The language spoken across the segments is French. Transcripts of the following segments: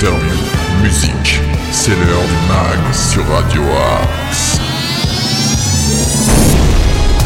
interviews, musique. C'est l'heure du mag sur Radio Axe.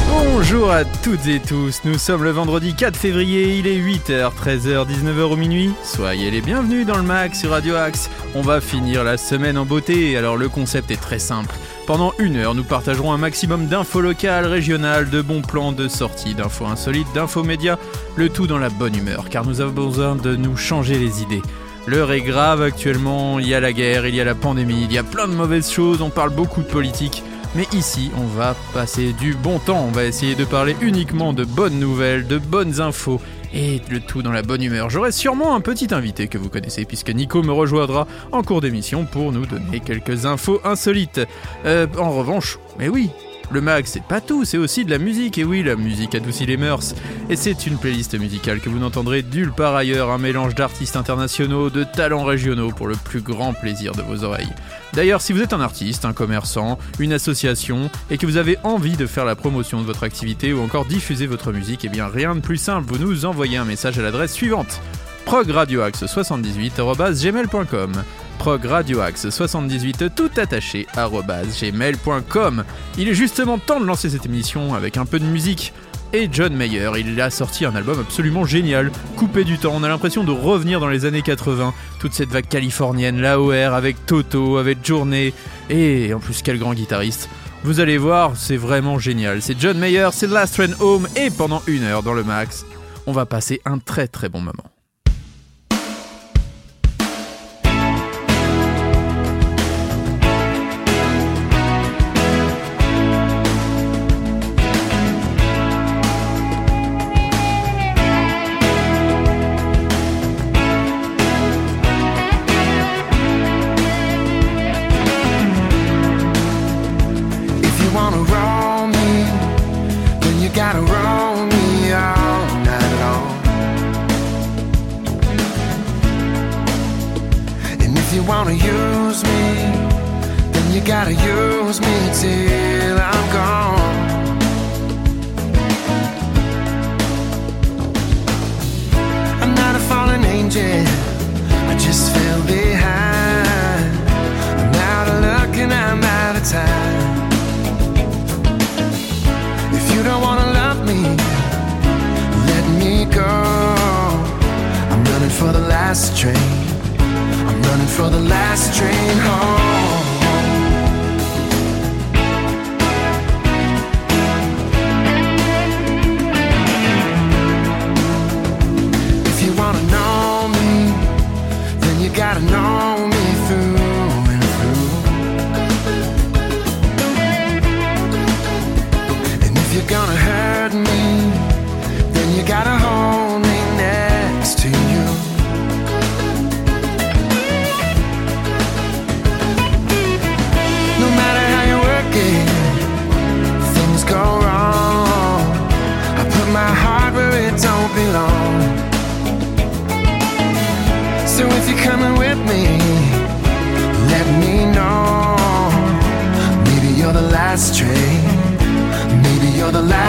Bonjour à toutes et tous, nous sommes le vendredi 4 février, il est 8h, 13h, 19h au minuit. Soyez les bienvenus dans le mag sur Radio Axe. On va finir la semaine en beauté, alors le concept est très simple. Pendant une heure, nous partagerons un maximum d'infos locales, régionales, de bons plans, de sorties, d'infos insolites, d'infos médias, le tout dans la bonne humeur, car nous avons besoin de nous changer les idées. L'heure est grave actuellement, il y a la guerre, il y a la pandémie, il y a plein de mauvaises choses, on parle beaucoup de politique. Mais ici, on va passer du bon temps, on va essayer de parler uniquement de bonnes nouvelles, de bonnes infos, et le tout dans la bonne humeur. J'aurai sûrement un petit invité que vous connaissez, puisque Nico me rejoindra en cours d'émission pour nous donner quelques infos insolites. Euh, en revanche, mais oui, le mag, c'est pas tout, c'est aussi de la musique, et oui, la musique adoucit les mœurs. Et c'est une playlist musicale que vous n'entendrez nulle part ailleurs, un mélange d'artistes internationaux, de talents régionaux pour le plus grand plaisir de vos oreilles. D'ailleurs, si vous êtes un artiste, un commerçant, une association, et que vous avez envie de faire la promotion de votre activité ou encore diffuser votre musique, eh bien rien de plus simple, vous nous envoyez un message à l'adresse suivante progradioaxe78.gmail.com progradioaxe78 tout attaché gmail.com Il est justement temps de lancer cette émission avec un peu de musique. Et John Mayer, il a sorti un album absolument génial, coupé du temps, on a l'impression de revenir dans les années 80, toute cette vague californienne, l'AOR avec Toto, avec Journée, et en plus quel grand guitariste. Vous allez voir, c'est vraiment génial. C'est John Mayer, c'est Last Train Home, et pendant une heure dans le max, on va passer un très très bon moment.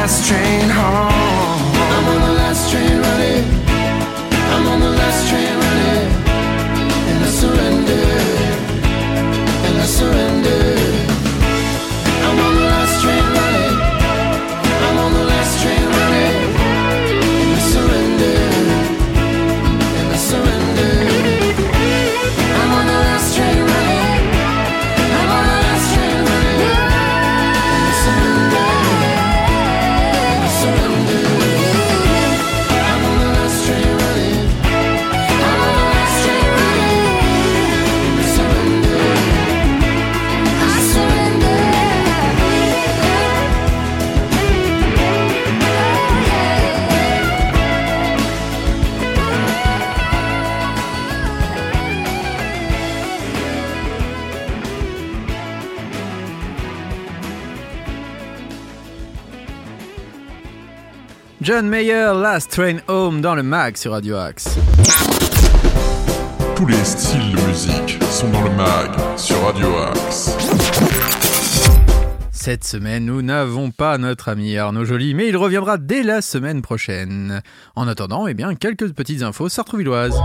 Last train home. John Mayer, Last Train Home dans le mag sur Radio Axe. Tous les styles de musique sont dans le mag sur Radio Axe. Cette semaine, nous n'avons pas notre ami Arnaud Joly, mais il reviendra dès la semaine prochaine. En attendant, eh bien, quelques petites infos sartrouvilloises.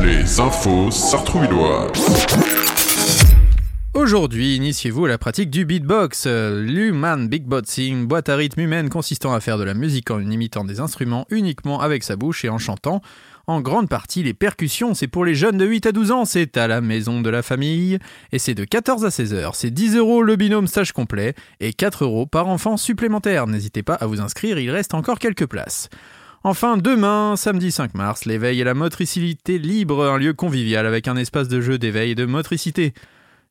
Les infos sartrouvilloises. Aujourd'hui, initiez-vous à la pratique du beatbox. L'Human une boîte à rythme humaine consistant à faire de la musique en imitant des instruments uniquement avec sa bouche et en chantant. En grande partie, les percussions, c'est pour les jeunes de 8 à 12 ans, c'est à la maison de la famille, et c'est de 14 à 16 heures. C'est 10 euros le binôme stage complet, et 4 euros par enfant supplémentaire. N'hésitez pas à vous inscrire, il reste encore quelques places. Enfin, demain, samedi 5 mars, l'éveil et la motricité libre, un lieu convivial avec un espace de jeu d'éveil et de motricité.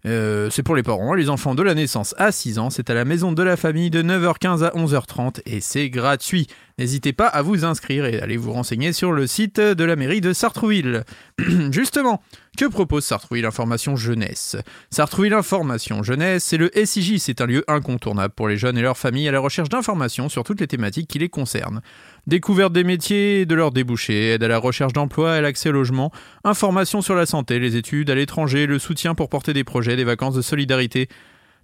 Euh, c'est pour les parents, les enfants de la naissance à 6 ans, c'est à la maison de la famille de 9h15 à 11h30 et c'est gratuit. N'hésitez pas à vous inscrire et allez vous renseigner sur le site de la mairie de Sartrouville. Justement, que propose Sartrouville Information Jeunesse? Sartrouville Information Jeunesse, c'est le SIJ, c'est un lieu incontournable pour les jeunes et leurs familles à la recherche d'informations sur toutes les thématiques qui les concernent. Découverte des métiers et de leurs débouchés, aide à la recherche d'emploi et à l'accès au logement, informations sur la santé, les études à l'étranger, le soutien pour porter des projets, des vacances de solidarité,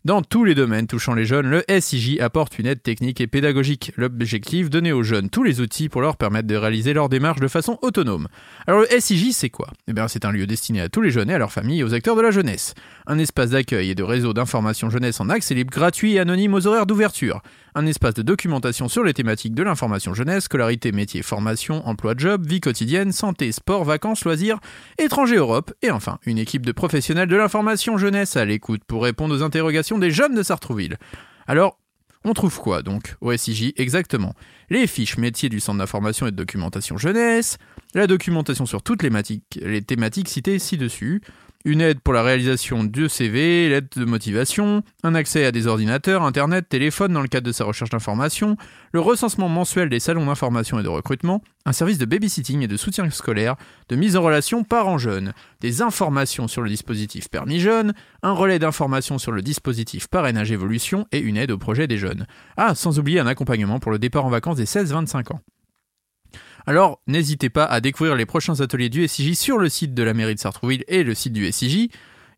dans tous les domaines touchant les jeunes, le SIJ apporte une aide technique et pédagogique. L'objectif, donner aux jeunes tous les outils pour leur permettre de réaliser leur démarche de façon autonome. Alors le SIJ, c'est quoi? Eh bien, c'est un lieu destiné à tous les jeunes et à leurs familles et aux acteurs de la jeunesse. Un espace d'accueil et de réseau d'information jeunesse en accès libre gratuit et anonyme aux horaires d'ouverture un espace de documentation sur les thématiques de l'information jeunesse, scolarité, métier, formation, emploi, job, vie quotidienne, santé, sport, vacances, loisirs, étrangers, Europe, et enfin une équipe de professionnels de l'information jeunesse à l'écoute pour répondre aux interrogations des jeunes de Sartrouville. Alors, on trouve quoi donc au SIJ exactement? Les fiches métiers du Centre d'information et de documentation jeunesse, la documentation sur toutes les, les thématiques citées ci-dessus, une aide pour la réalisation de CV, l'aide de motivation, un accès à des ordinateurs, internet, téléphone dans le cadre de sa recherche d'information, le recensement mensuel des salons d'information et de recrutement, un service de babysitting et de soutien scolaire, de mise en relation parents-jeunes, des informations sur le dispositif permis jeunes, un relais d'informations sur le dispositif parrainage évolution et une aide au projet des jeunes. Ah, sans oublier un accompagnement pour le départ en vacances des 16-25 ans. Alors, n'hésitez pas à découvrir les prochains ateliers du SIJ sur le site de la mairie de Sartrouville et le site du SIJ.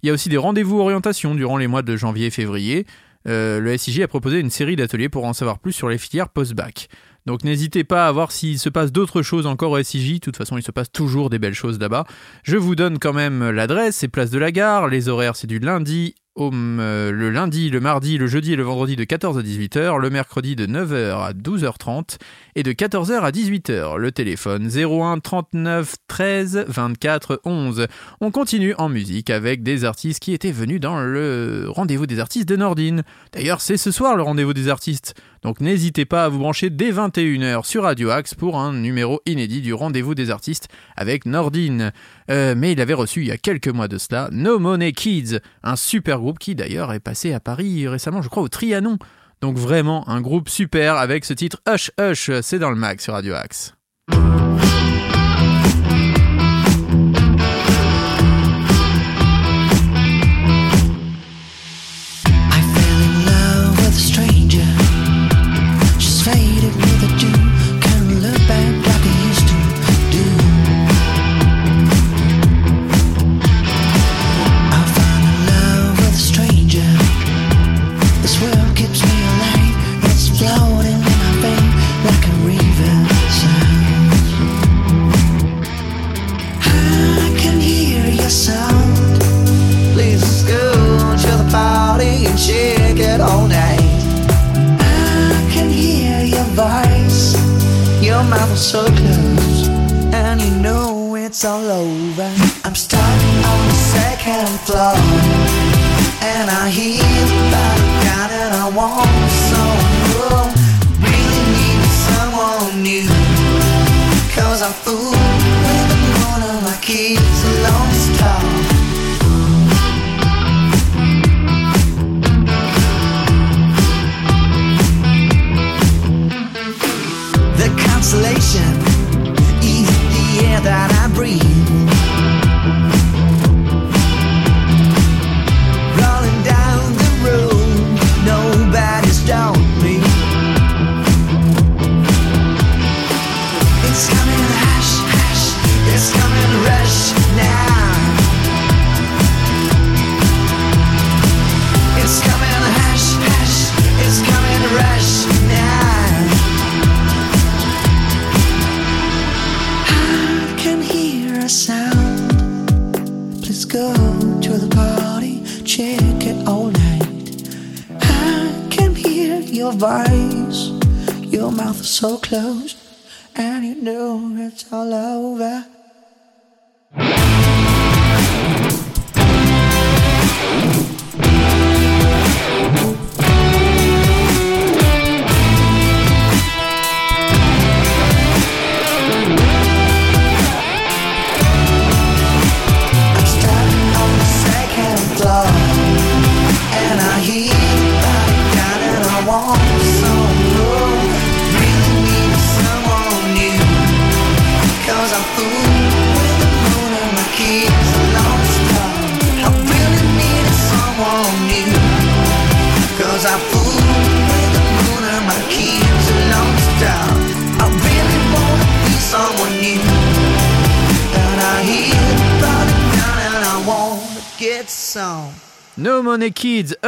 Il y a aussi des rendez-vous orientation durant les mois de janvier et février. Euh, le SIJ a proposé une série d'ateliers pour en savoir plus sur les filières post-bac. Donc n'hésitez pas à voir s'il se passe d'autres choses encore au SIJ. De toute façon, il se passe toujours des belles choses là-bas. Je vous donne quand même l'adresse, c'est Place de la Gare. Les horaires, c'est du lundi euh, le lundi, le mardi, le jeudi et le vendredi de 14 à 18h, le mercredi de 9h à 12h30 et de 14h à 18h. Le téléphone 01 39 13 24 11. On continue en musique avec des artistes qui étaient venus dans le rendez-vous des artistes de Nordine. D'ailleurs, c'est ce soir le rendez-vous des artistes. Donc n'hésitez pas à vous brancher dès 21h sur Radio Axe pour un numéro inédit du rendez-vous des artistes avec Nordine. Euh, mais il avait reçu il y a quelques mois de cela No Money Kids, un super groupe qui d'ailleurs est passé à Paris récemment, je crois, au Trianon. Donc vraiment un groupe super avec ce titre Hush Hush, c'est dans le mag sur Radio Axe. it all night. I can hear your voice, your mouth is so close, and you know it's all over. I'm stuck on the second floor, and I hear about God and I want someone really need someone new. Cause I'm fooled with the moon on my keys, a lone star.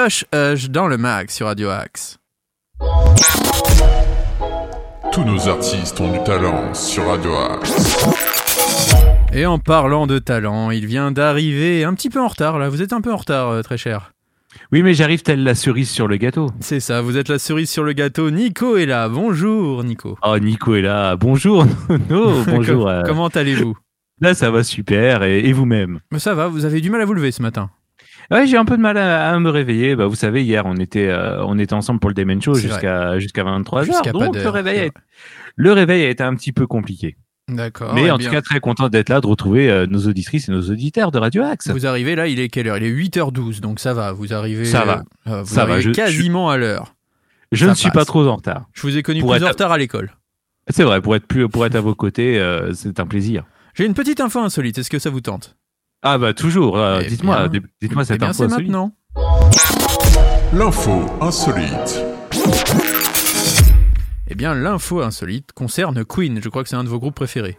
Hush Hush dans le mag sur Radio Axe. Tous nos artistes ont du talent sur Radio Axe. Et en parlant de talent, il vient d'arriver un petit peu en retard là. Vous êtes un peu en retard, euh, très cher. Oui, mais j'arrive telle la cerise sur le gâteau. C'est ça, vous êtes la cerise sur le gâteau. Nico est là. Bonjour, Nico. Oh, Nico est là. Bonjour. Nono. bonjour. Euh, Comment allez-vous? Là, ça va super. Et, et vous-même? Mais Ça va, vous avez du mal à vous lever ce matin. Ouais, j'ai un peu de mal à, à me réveiller. Bah, vous savez, hier, on était, euh, on était ensemble pour le Demen Show jusqu'à jusqu'à 23h. Jusqu'à pas Donc, le réveil, a, été- le réveil a été un petit peu compliqué. D'accord. mais eh en bien, tout cas, très content d'être là, de retrouver euh, nos auditrices et nos auditeurs de Radio Axe. Vous arrivez là, il est quelle heure? Il est 8h12, donc ça va. Vous arrivez. Ça va. euh, vous Ça va, je- quasiment à l'heure. Je ça ne suis pas trop en retard. Je vous ai connu Pour plus en retard à l'école. C'est vrai, pour être, plus, pour être à vos côtés, c'est un plaisir. J'ai une petite info insolite. Est-ce que ça vous tente? Ah bah toujours, euh, Eh dites-moi, dites-moi Eh cette bien, info insolite. maintenant. L'info insolite. Eh bien, l'info insolite concerne Queen. Je crois que c'est un de vos groupes préférés.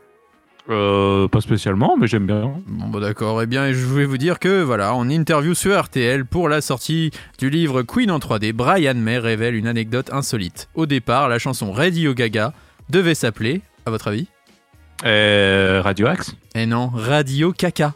Euh, pas spécialement, mais j'aime bien. Bon, bah d'accord. Eh bien, je voulais vous dire que, voilà, en interview sur RTL pour la sortie du livre Queen en 3D, Brian May révèle une anecdote insolite. Au départ, la chanson Radio Gaga devait s'appeler, à votre avis? Euh, Radio Axe? Eh non, Radio Caca.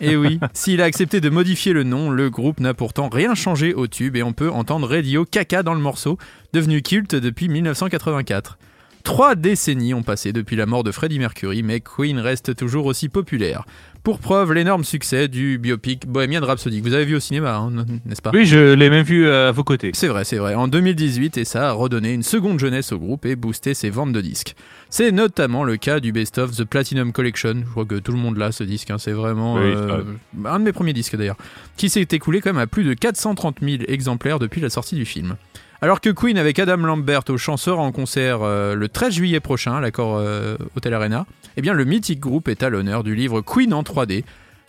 Et oui, s'il a accepté de modifier le nom, le groupe n'a pourtant rien changé au tube et on peut entendre Radio Caca dans le morceau, devenu culte depuis 1984. Trois décennies ont passé depuis la mort de Freddie Mercury, mais Queen reste toujours aussi populaire. Pour preuve, l'énorme succès du biopic Bohemian Rhapsody, que vous avez vu au cinéma, hein, n'est-ce pas? Oui, je l'ai même vu euh, à vos côtés. c'est vrai, c'est vrai. En 2018, et ça a redonné une seconde jeunesse au groupe et boosté ses ventes de disques. C'est notamment le cas du Best of The Platinum Collection. Je crois que tout le monde l'a ce disque. hein. C'est vraiment Oui, euh, un de mes premiers disques d'ailleurs, qui s'est écoulé quand même à plus de 430 000 exemplaires depuis la sortie du film. Alors que Queen avec Adam Lambert au chant sera en concert euh, le 13 juillet prochain à l'accord euh, Hotel Arena, eh bien le mythique groupe est à l'honneur du livre Queen en 3D,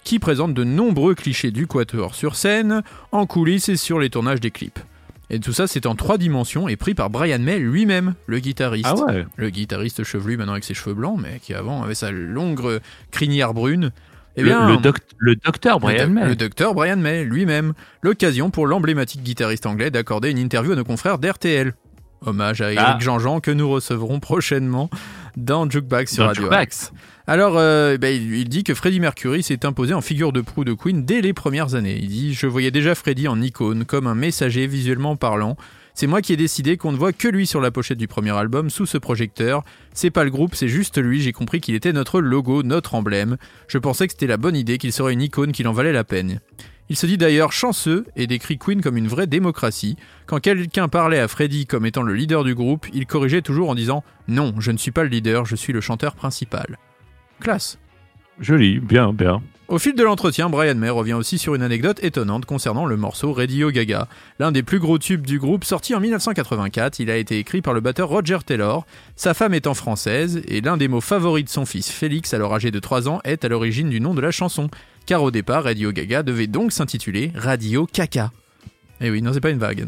qui présente de nombreux clichés du quatuor sur scène, en coulisses et sur les tournages des clips. Et tout ça, c'est en trois dimensions et pris par Brian May lui-même, le guitariste. Ah ouais Le guitariste chevelu maintenant avec ses cheveux blancs, mais qui avant avait sa longue crinière brune. Eh le, bien, le, doc- le docteur Brian May. Le docteur Brian May lui-même. L'occasion pour l'emblématique guitariste anglais d'accorder une interview à nos confrères d'RTL. Hommage à Eric Ah. Jean-Jean que nous recevrons prochainement dans Jukebox sur Dans Radio Jukebox. Alors, euh, ben, il, il dit que Freddie Mercury s'est imposé en figure de proue de Queen dès les premières années. Il dit Je voyais déjà Freddie en icône, comme un messager visuellement parlant. C'est moi qui ai décidé qu'on ne voit que lui sur la pochette du premier album, sous ce projecteur. C'est pas le groupe, c'est juste lui. J'ai compris qu'il était notre logo, notre emblème. Je pensais que c'était la bonne idée, qu'il serait une icône, qu'il en valait la peine. Il se dit d'ailleurs chanceux et décrit Queen comme une vraie démocratie. Quand quelqu'un parlait à Freddie comme étant le leader du groupe, il corrigeait toujours en disant Non, je ne suis pas le leader, je suis le chanteur principal. Classe. Joli, bien, bien. Au fil de l'entretien, Brian May revient aussi sur une anecdote étonnante concernant le morceau Radio Gaga, l'un des plus gros tubes du groupe sorti en 1984. Il a été écrit par le batteur Roger Taylor, sa femme étant française, et l'un des mots favoris de son fils Félix, alors âgé de 3 ans, est à l'origine du nom de la chanson. Car au départ, Radio Gaga devait donc s'intituler Radio Caca. Eh oui, non, c'est pas une vague.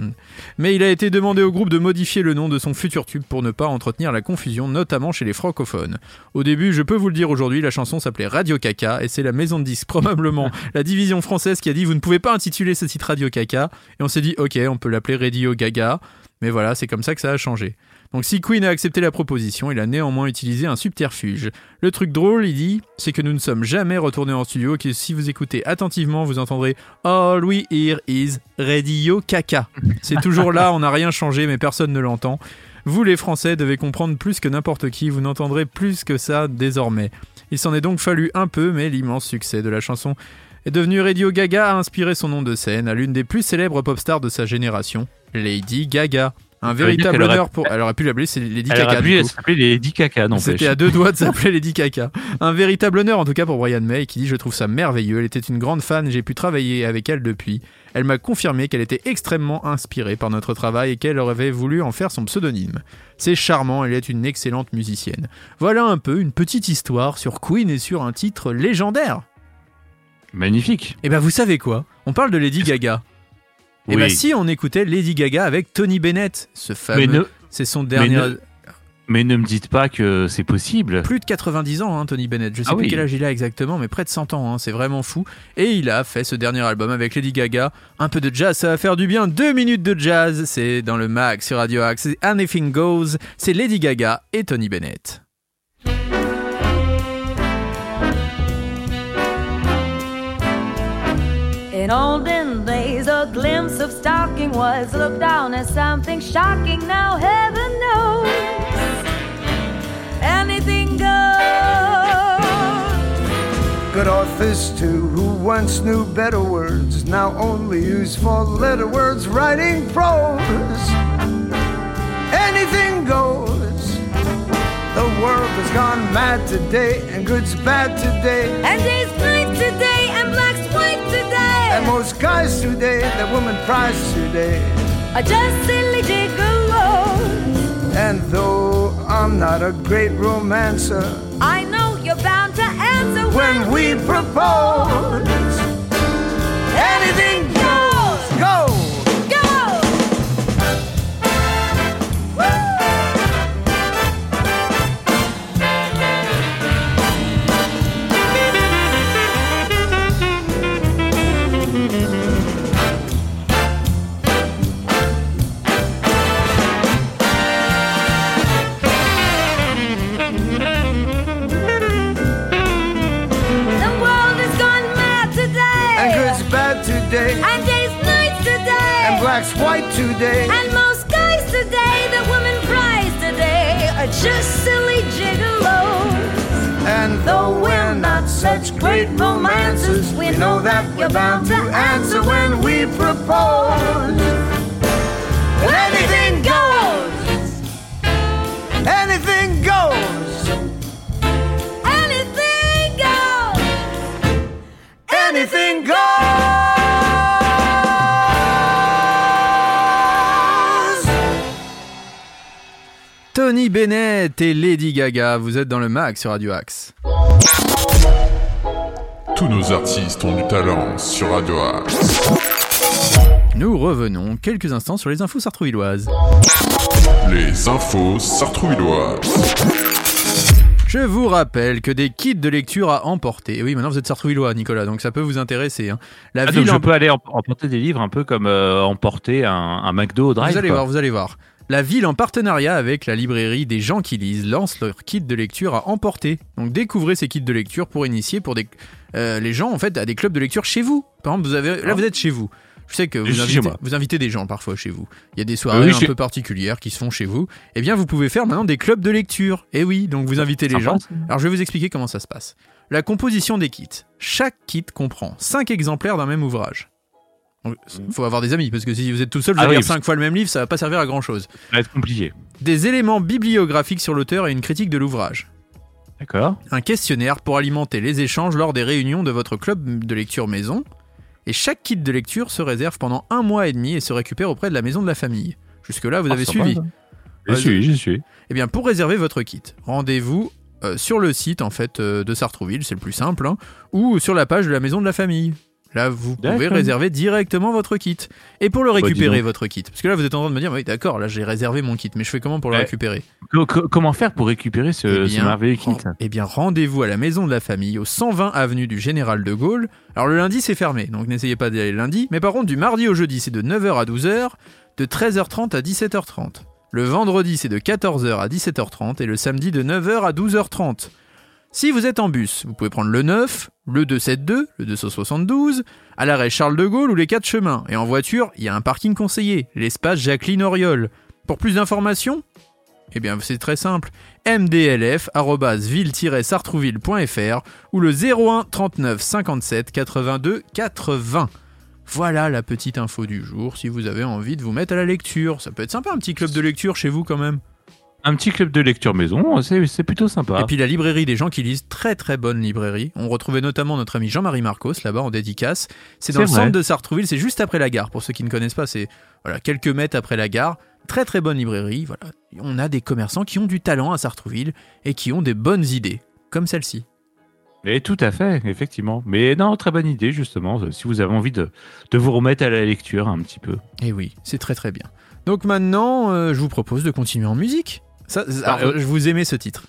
Mais il a été demandé au groupe de modifier le nom de son futur tube pour ne pas entretenir la confusion, notamment chez les francophones. Au début, je peux vous le dire aujourd'hui, la chanson s'appelait Radio Caca et c'est la maison de disques, probablement la division française qui a dit vous ne pouvez pas intituler ce titre Radio Caca. Et on s'est dit ok, on peut l'appeler Radio Gaga. Mais voilà, c'est comme ça que ça a changé. Donc si Queen a accepté la proposition, il a néanmoins utilisé un subterfuge. Le truc drôle, il dit, c'est que nous ne sommes jamais retournés en studio et que si vous écoutez attentivement, vous entendrez All we hear is Radio Caca. C'est toujours là, on n'a rien changé, mais personne ne l'entend. Vous les Français devez comprendre plus que n'importe qui, vous n'entendrez plus que ça désormais. Il s'en est donc fallu un peu, mais l'immense succès de la chanson est devenu Radio Gaga a inspiré son nom de scène à l'une des plus célèbres pop stars de sa génération, Lady Gaga. Un véritable honneur pour. Elle aurait pu l'appeler Lady Elle Gaga. aurait pu s'appeler les 10 caca, non C'était à deux doigts de s'appeler Lady Gaga. Un véritable honneur en tout cas pour Brian May qui dit je trouve ça merveilleux. Elle était une grande fan, j'ai pu travailler avec elle depuis. Elle m'a confirmé qu'elle était extrêmement inspirée par notre travail et qu'elle aurait voulu en faire son pseudonyme. C'est charmant, elle est une excellente musicienne. Voilà un peu une petite histoire sur Queen et sur un titre légendaire. Magnifique. Et ben vous savez quoi? On parle de Lady Gaga. Et Oui. ben si on écoutait Lady Gaga avec Tony Bennett, ce fameux, Mais ne, c'est son dernier, ne- mais ne me dites pas que c'est possible. plus de 90 ans, hein, Tony Bennett. Je sais Ah plus oui. quel âge il a exactement, mais près de 100 ans. hein, c'est vraiment fou. Et il a fait ce dernier album avec Lady Gaga. Un peu de jazz, ça va faire du bien. Deux minutes de jazz, c'est dans le mag sur Radio Axe. C'est Anything Goes. C'est Lady Gaga et Tony Bennett. Days, a of stocking was looked down as something shocking. Now, heaven knows anything goes. Good authors too, who once knew better words, now only use four letter words writing prose. Anything goes. The world has gone mad today, and good's bad today. And prize today. are just silly gigolos. And though I'm not a great romancer, I know you're bound to answer when we propose, anything today. And most guys today, the women prize today, are just silly gigolos. And though we're not such great romancers, we know that we're bound to answer when we propose. Anything goes! Anything goes! Anything goes. Anything goes! Tony Bennett et Lady Gaga, vous êtes dans le mag sur Radio Axe. Tous nos artistes ont du talent sur Radio Axe. Nous revenons quelques instants sur les infos sartrouvilloises. Les infos sartrouvilloises. Je vous rappelle que des kits de lecture à emporter. Oui, maintenant vous êtes sartrouvillois, Nicolas, donc ça peut vous intéresser. hein. La Ah, donc ville je en- peux aller em- emporter des livres un peu comme euh, emporter un, un McDo au drive. Vous allez quoi. voir, vous allez voir. La ville, en partenariat avec la librairie des gens qui lisent, lance leur kit de lecture à emporter. Donc découvrez ces kits de lecture pour initier pour des, euh, les gens en fait à des clubs de lecture chez vous. Par exemple, vous avez, là Ah. vous êtes chez vous. Je sais que vous invitez, vous invitez des gens parfois chez vous. Il y a des soirées Oui, un chez- peu particulières qui se font chez vous. Eh bien, vous pouvez faire maintenant des clubs de lecture. Et oui, donc vous invitez les gens. Alors je vais vous expliquer comment ça se passe. La composition des kits. Chaque kit comprend 5 exemplaires d'un même ouvrage. Il faut avoir des amis, parce que si vous êtes tout seul, vous Ah allez oui, lire 5 fois le même livre, ça va pas servir à grand chose. Ça va être compliqué. Des éléments bibliographiques sur l'auteur et une critique de l'ouvrage. D'accord. Un questionnaire pour alimenter les échanges lors des réunions de votre club de lecture maison. Et chaque kit de lecture se réserve pendant un mois et demi et se récupère auprès de la maison de la famille. Jusque-là, vous Ah, avez suivi. Je suis, je suis. Eh bien, pour réserver votre kit, rendez-vous euh, sur le site en fait euh, de Sartrouville, c'est le plus simple, hein, ou sur la page de la maison de la famille. Là, vous pouvez réserver directement votre kit. Et pour le Bah, récupérer, votre kit, parce que là, vous êtes en train de me dire, oui, d'accord, là, j'ai réservé mon kit, mais je fais comment pour le Ouais. récupérer Co- co- comment faire pour récupérer ce, Eh ce merveilleux kit Eh bien, rendez-vous à la maison de la famille, au 120 avenue du Général de Gaulle. Alors, le lundi, c'est fermé, donc n'essayez pas d'y aller le lundi. Mais par contre, du mardi au jeudi, c'est de 9h à 12h, de 13h30 à 17h30. Le vendredi, c'est de 14h à 17h30 et le samedi de 9h à 12h30. Si vous êtes en bus, vous pouvez prendre le 9, le 272, le 272, à l'arrêt Charles de Gaulle ou les 4 chemins. Et en voiture, il y a un parking conseillé, l'espace Jacqueline Auriol. Pour plus d'informations Eh c'est très simple. mdlf-ville-sartrouville.fr ou le 01 39 57 82 80. Voilà la petite info du jour si vous avez envie de vous mettre à la lecture. Ça peut être sympa un petit club de lecture chez vous quand même. Un petit club de lecture maison, c'est plutôt sympa. Et puis la librairie des gens qui lisent, très très bonne librairie. On retrouvait notamment notre ami Jean-Marie Marcos là-bas en dédicace. C'est dans le vrai. centre de Sartrouville, c'est juste après la gare. Pour ceux qui ne connaissent pas, c'est voilà, quelques mètres après la gare. Très très bonne librairie. Voilà. On a des commerçants qui ont du talent à Sartrouville et qui ont des bonnes idées, comme celle-ci. Et tout à fait, effectivement. Mais non, très bonne idée, justement, si vous avez envie de, de vous remettre à la lecture un petit peu. Et Eh oui, c'est très très bien. Donc maintenant, euh, je vous propose de continuer en musique. Ça, Ah, alors, euh, je vous aimez ce titre.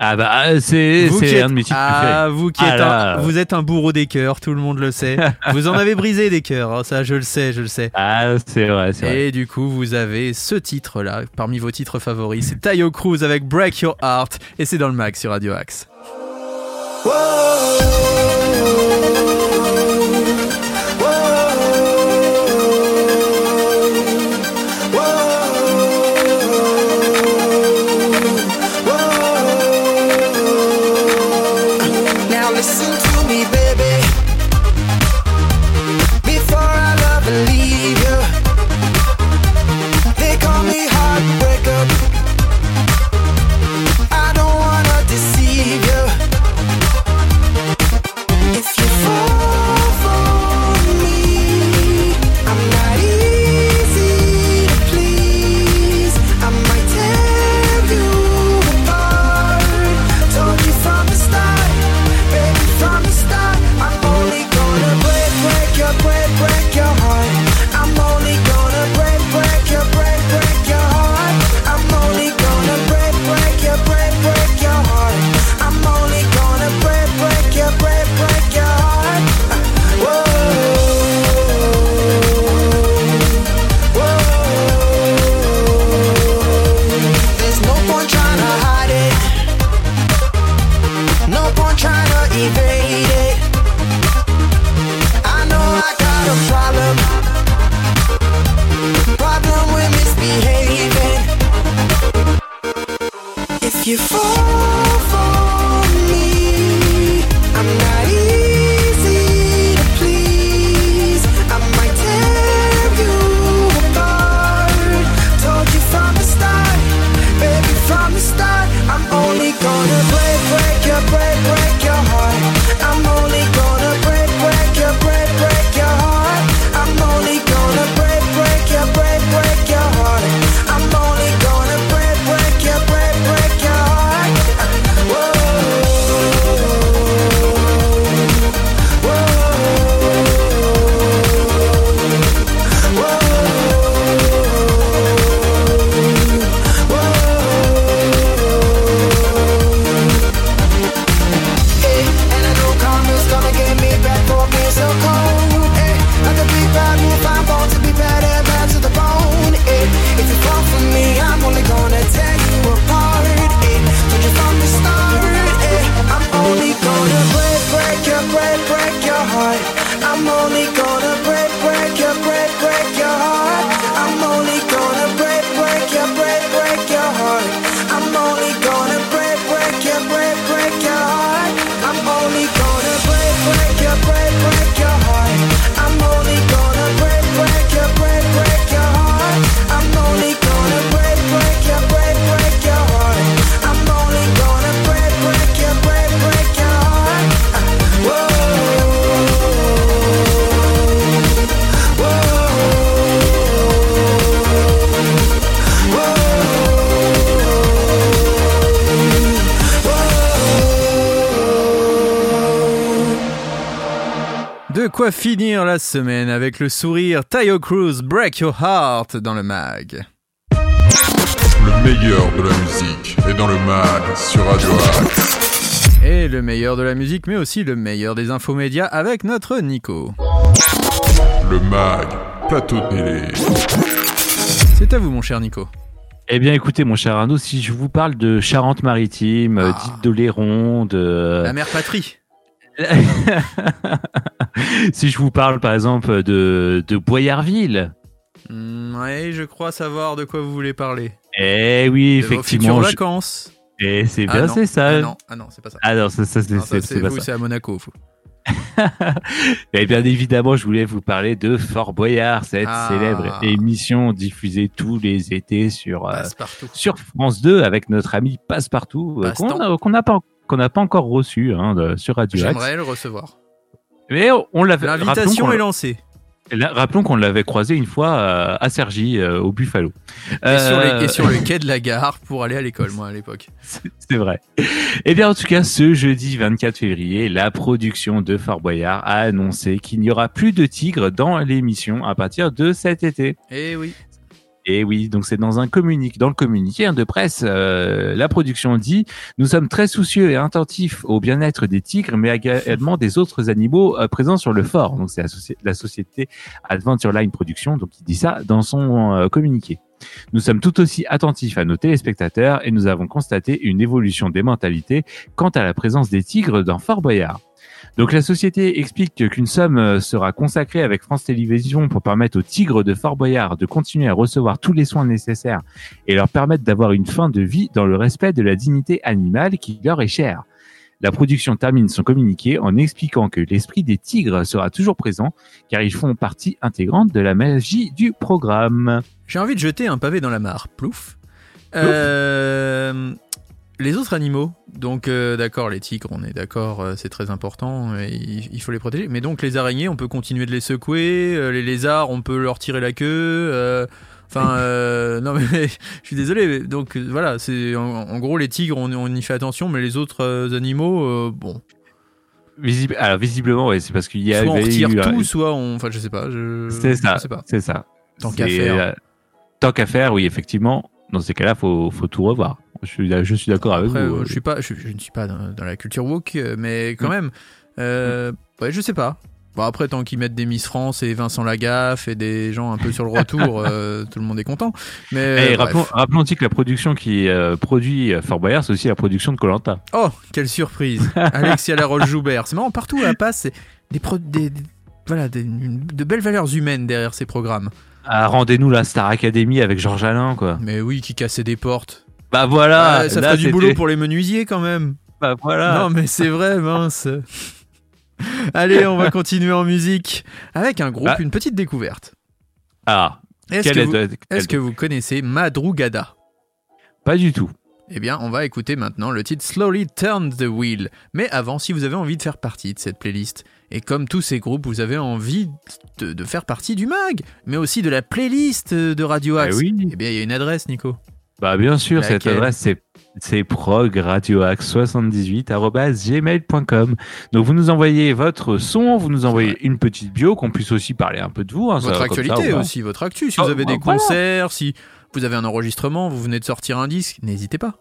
Ah bah, c'est Vous qui c'est êtes- un de mes titres ah, vous qui Ah êtes là. un, vous êtes un bourreau des cœurs, tout le monde le sait. vous en avez brisé des cœurs, hein, ça je le sais, je le sais. Ah, c'est vrai, c'est vrai. Et du coup, vous avez ce titre-là, parmi vos titres favoris, c'est Tayo Cruz avec Break Your Heart, et c'est dans le mag sur Radio Axe. Now quoi finir la semaine avec le sourire Tayo Cruz Break Your Heart dans le mag. Le meilleur de la musique est dans le mag sur Radio Axe. Et le meilleur de la musique, mais aussi le meilleur des infomédias avec notre Nico. Le mag, plateau télé. C'est à vous, mon cher Nico. Eh bien, écoutez, mon cher Arnaud, si je vous parle de Charente-Maritime, euh, Ah. d'île d'Oléron, de... La mère patrie. si je vous parle, par exemple, de, de Boyarville. Hmm, ouais, je crois savoir de quoi vous voulez parler. Eh oui, De vos effectivement. futures je- vacances. Eh, c'est Ah bien, c'est ça. Ah non, ah non, c'est pas ça. Ah non, ça, ça, c'est pas ça. c'est à Monaco. faut- Et bien évidemment, je voulais vous parler de Fort Boyard, cette Ah. célèbre émission diffusée tous les étés sur, euh, sur France 2 avec notre ami Passepartout, euh, qu'on n'a pas, qu'on n'a pas encore reçu hein, de- sur Radio Axe. J'aimerais le recevoir. Mais on- l'avait. L'invitation est lancée. Là, Rappelons qu'on l'avait croisé une fois euh, à Sergi, euh, au Buffalo. Et, sur Euh, les- et sur le quai de la gare pour aller à l'école, moi, à l'époque. C'est c'est vrai. Eh bien, en tout cas, ce jeudi 24 février, la production de Fort Boyard a annoncé qu'il n'y aura plus de tigres dans l'émission à partir de cet été. Eh oui. Et oui, donc c'est dans un communiqué, dans le communiqué hein, de presse, euh, la production dit nous sommes très soucieux et attentifs au bien-être des tigres, mais également des autres animaux euh, présents sur le fort. Donc c'est la, soci- la société Adventure Line Production, donc qui dit ça dans son euh, communiqué. Nous sommes tout aussi attentifs à nos téléspectateurs et nous avons constaté une évolution des mentalités quant à la présence des tigres dans Fort Boyard. Donc la société explique qu'une somme euh, sera consacrée avec France Télévisions pour permettre aux tigres de Fort Boyard de continuer à recevoir tous les soins nécessaires et leur permettre d'avoir une fin de vie dans le respect de la dignité animale qui leur est chère. La production termine son communiqué en expliquant que l'esprit des tigres sera toujours présent car ils font partie intégrante de la magie du programme. J'ai envie de jeter un pavé dans la mare. Plouf. Euh, les autres animaux, donc euh, d'accord, les tigres, on est d'accord, euh, c'est très important, et il, il faut les protéger. Mais donc les araignées, on peut continuer de les secouer, euh, les lézards, on peut leur tirer la queue. euh, Enfin, euh, non mais je suis désolé. mais Donc euh, voilà, c'est en, en gros les tigres, on, on y fait attention, mais les autres euh, animaux, euh, bon, alors visiblement, ouais, c'est parce qu'il y soit on retire eu, euh, tout, soit on, enfin je sais pas, je, C'est ça, je sais pas. c'est ça. Tant qu'à faire. euh, tant qu'à faire, oui, effectivement. Dans ces cas-là, faut, faut tout revoir. Je suis, je suis d'accord avec vous. euh, je suis pas, je, je ne suis pas dans, dans la culture woke, euh, mais quand Mm. même, euh, ouais, je sais pas. Bon après, tant qu'ils mettent des Miss France et Vincent Lagaffe et des gens un peu sur le retour, euh, tout le monde est content. Mais bref. rappelons, rappelons aussi que la production qui euh, produit Fort Boyard, c'est aussi la production de Colanta. oh, quelle surprise Alexia Laroche-Joubert. C'est marrant, partout où elle passe, c'est des, pro- des, des- voilà, des- une- de belles valeurs humaines derrière ces programmes. Ah, Rendez-nous la Star Academy avec Georges Alain, quoi. Mais oui, qui cassait des portes. Bah voilà. Ah, ça là, ferait du boulot pour les menuisiers quand même. Bah voilà. Non, mais c'est vrai, mince. Allez, on va continuer en musique avec un groupe, Ah. une petite découverte. Ah, Est-ce que, vous, que connaissez Madrugada? Pas du tout. Eh bien, on va écouter maintenant le titre Slowly Turn the Wheel. Mais avant, si vous avez envie de faire partie de cette playlist, et comme tous ces groupes, vous avez envie de, de faire partie du mag, mais aussi de la playlist de Radio Axe, oui. eh bien, il y a une adresse, Nico. Bah bien sûr, cette adresse c'est c'est progradioax78@gmail.com. Donc vous nous envoyez votre son, vous nous envoyez une petite bio qu'on puisse aussi parler un peu de vous. hein, Votre ça, actualité aussi, votre actu. Si Oh, vous avez bah, des voilà. concerts, si vous avez un enregistrement, vous venez de sortir un disque, n'hésitez pas.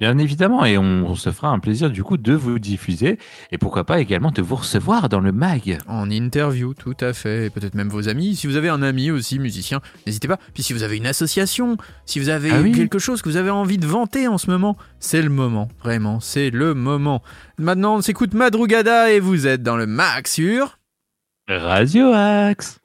Bien évidemment, et on, on se fera un plaisir du coup de vous diffuser et pourquoi pas également de vous recevoir dans le mag. En interview, tout à fait. Et peut-être même vos amis. Si vous avez un ami aussi, musicien, n'hésitez pas. Puis si vous avez une association, si vous avez Ah oui. quelque chose que vous avez envie de vanter en ce moment, c'est le moment. Vraiment, c'est le moment. Maintenant, on s'écoute Madrugada et vous êtes dans le max sur... Radio Axe.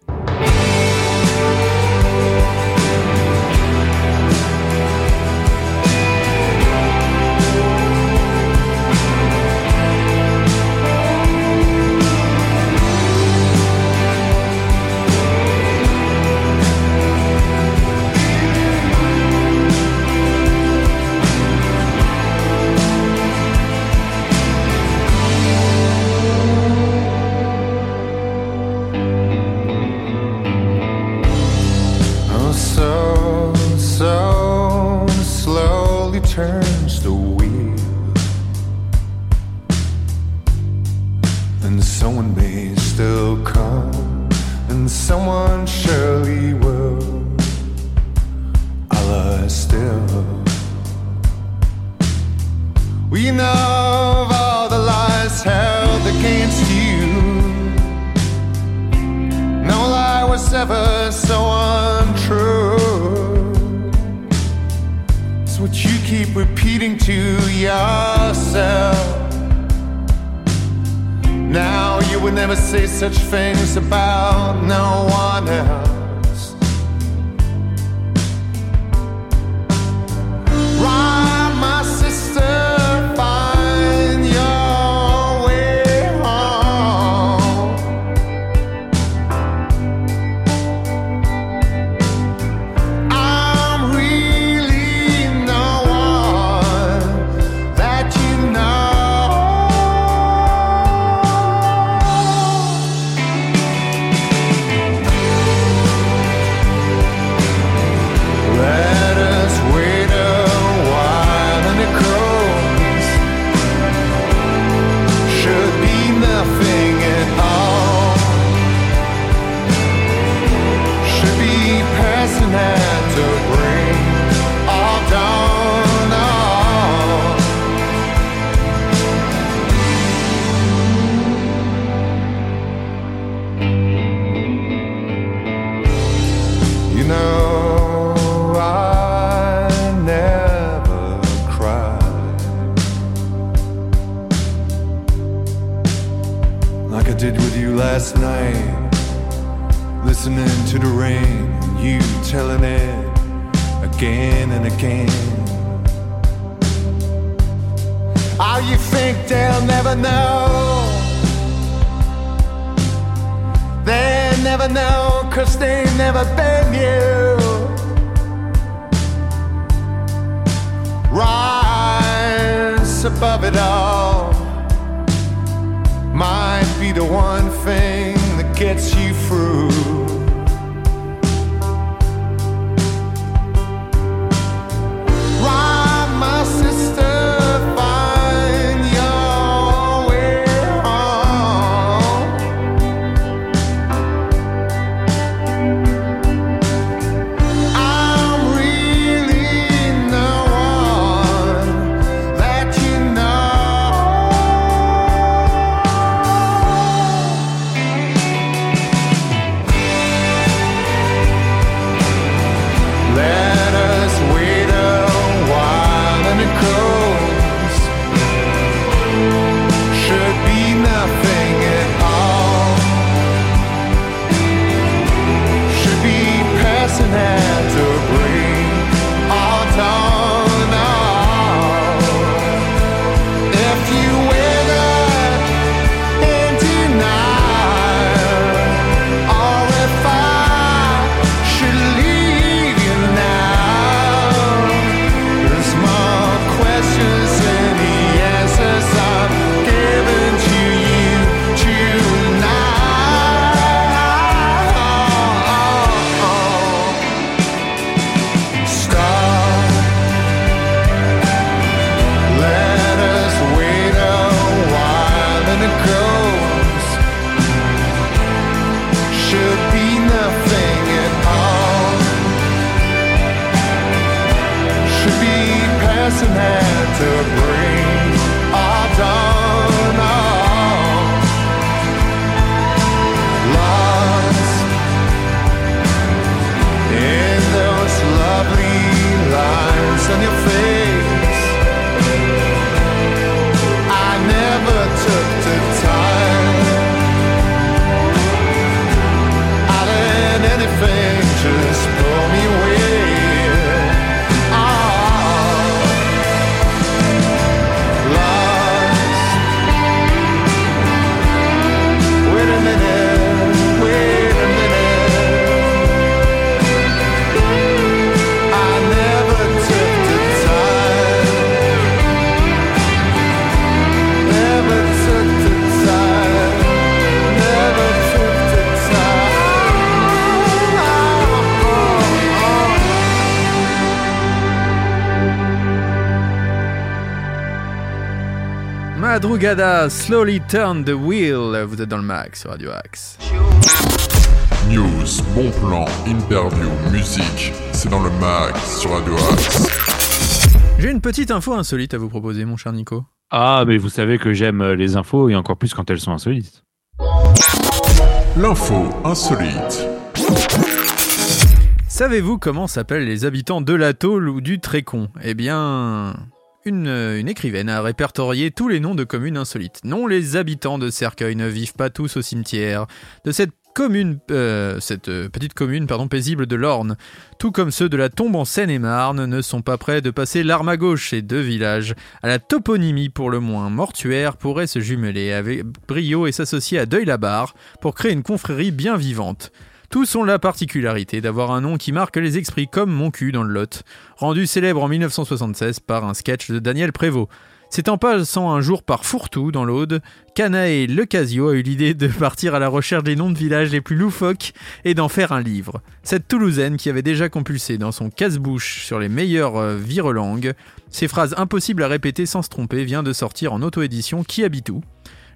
What you keep repeating to yourself. Now you would never say such things about no one else. They never been you. Rise above it all might be the one thing that gets you through. Slowly Turn the Wheel. Vous êtes dans le max sur Radio Axe. News, bon plan, interview, musique, c'est dans le mag sur Radio Axe. J'ai une petite info insolite à vous proposer, mon cher Nico. Ah, mais vous savez que j'aime euh, les infos et encore plus quand elles sont insolites. L'info insolite. Savez-vous comment s'appellent les habitants de la Tôle ou du Trécon? Eh bien, une, une écrivaine a répertorié tous les noms de communes insolites. Non, les habitants de Cercueil ne vivent pas tous au cimetière. De cette euh, euh, petite commune paisible de l'Orne, tout comme ceux de la Tombe en Seine-et-Marne, ne sont pas prêts de passer l'arme à gauche. Ces deux villages, à la toponymie pour le moins mortuaire, pourraient se jumeler avec brio et s'associer à Deuil-la-Barre pour créer une confrérie bien vivante. Tous ont la particularité d'avoir un nom qui marque les esprits comme mon cul dans le Lot, rendu célèbre en 1976 par un sketch de Daniel Prévost. C'est en passant un jour par Fourtou dans l'Aude qu'Anaé Lecasio a eu l'idée de partir à la recherche des noms de villages les plus loufoques et d'en faire un livre. Cette Toulousaine qui avait déjà compulsé dans son casse-bouche sur les meilleures euh, virelangues, ces phrases impossibles à répéter sans se tromper vient de sortir en auto-édition Qui habite où?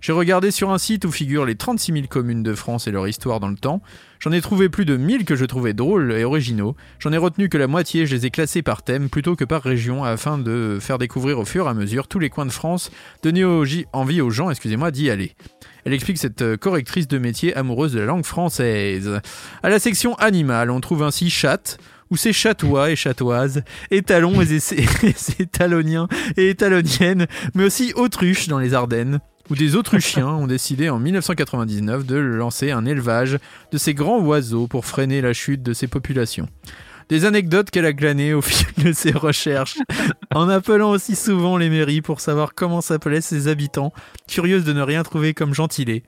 J'ai regardé sur un site où figurent les 36 000 communes de France et leur histoire dans le temps. J'en ai trouvé plus de 1000 que je trouvais drôles et originaux. J'en ai retenu que la moitié, je les ai classés par thème plutôt que par région afin de faire découvrir au fur et à mesure tous les coins de France, donner envie aux gens, excusez-moi, d'y aller. Elle explique cette euh, correctrice de métier amoureuse de la langue française. À la section animale, on trouve ainsi chatte, où c'est chatois et chatoises, étalons et c'est étaloniens et étaloniennes, mais aussi autruche dans les Ardennes, où des autruchiens ont décidé en 1999 de lancer un élevage de ces grands oiseaux pour freiner la chute de ces populations. Des anecdotes qu'elle a glanées au fil de ses recherches, en appelant aussi souvent les mairies pour savoir comment s'appelaient ses habitants, curieuse de ne rien trouver comme gentilé.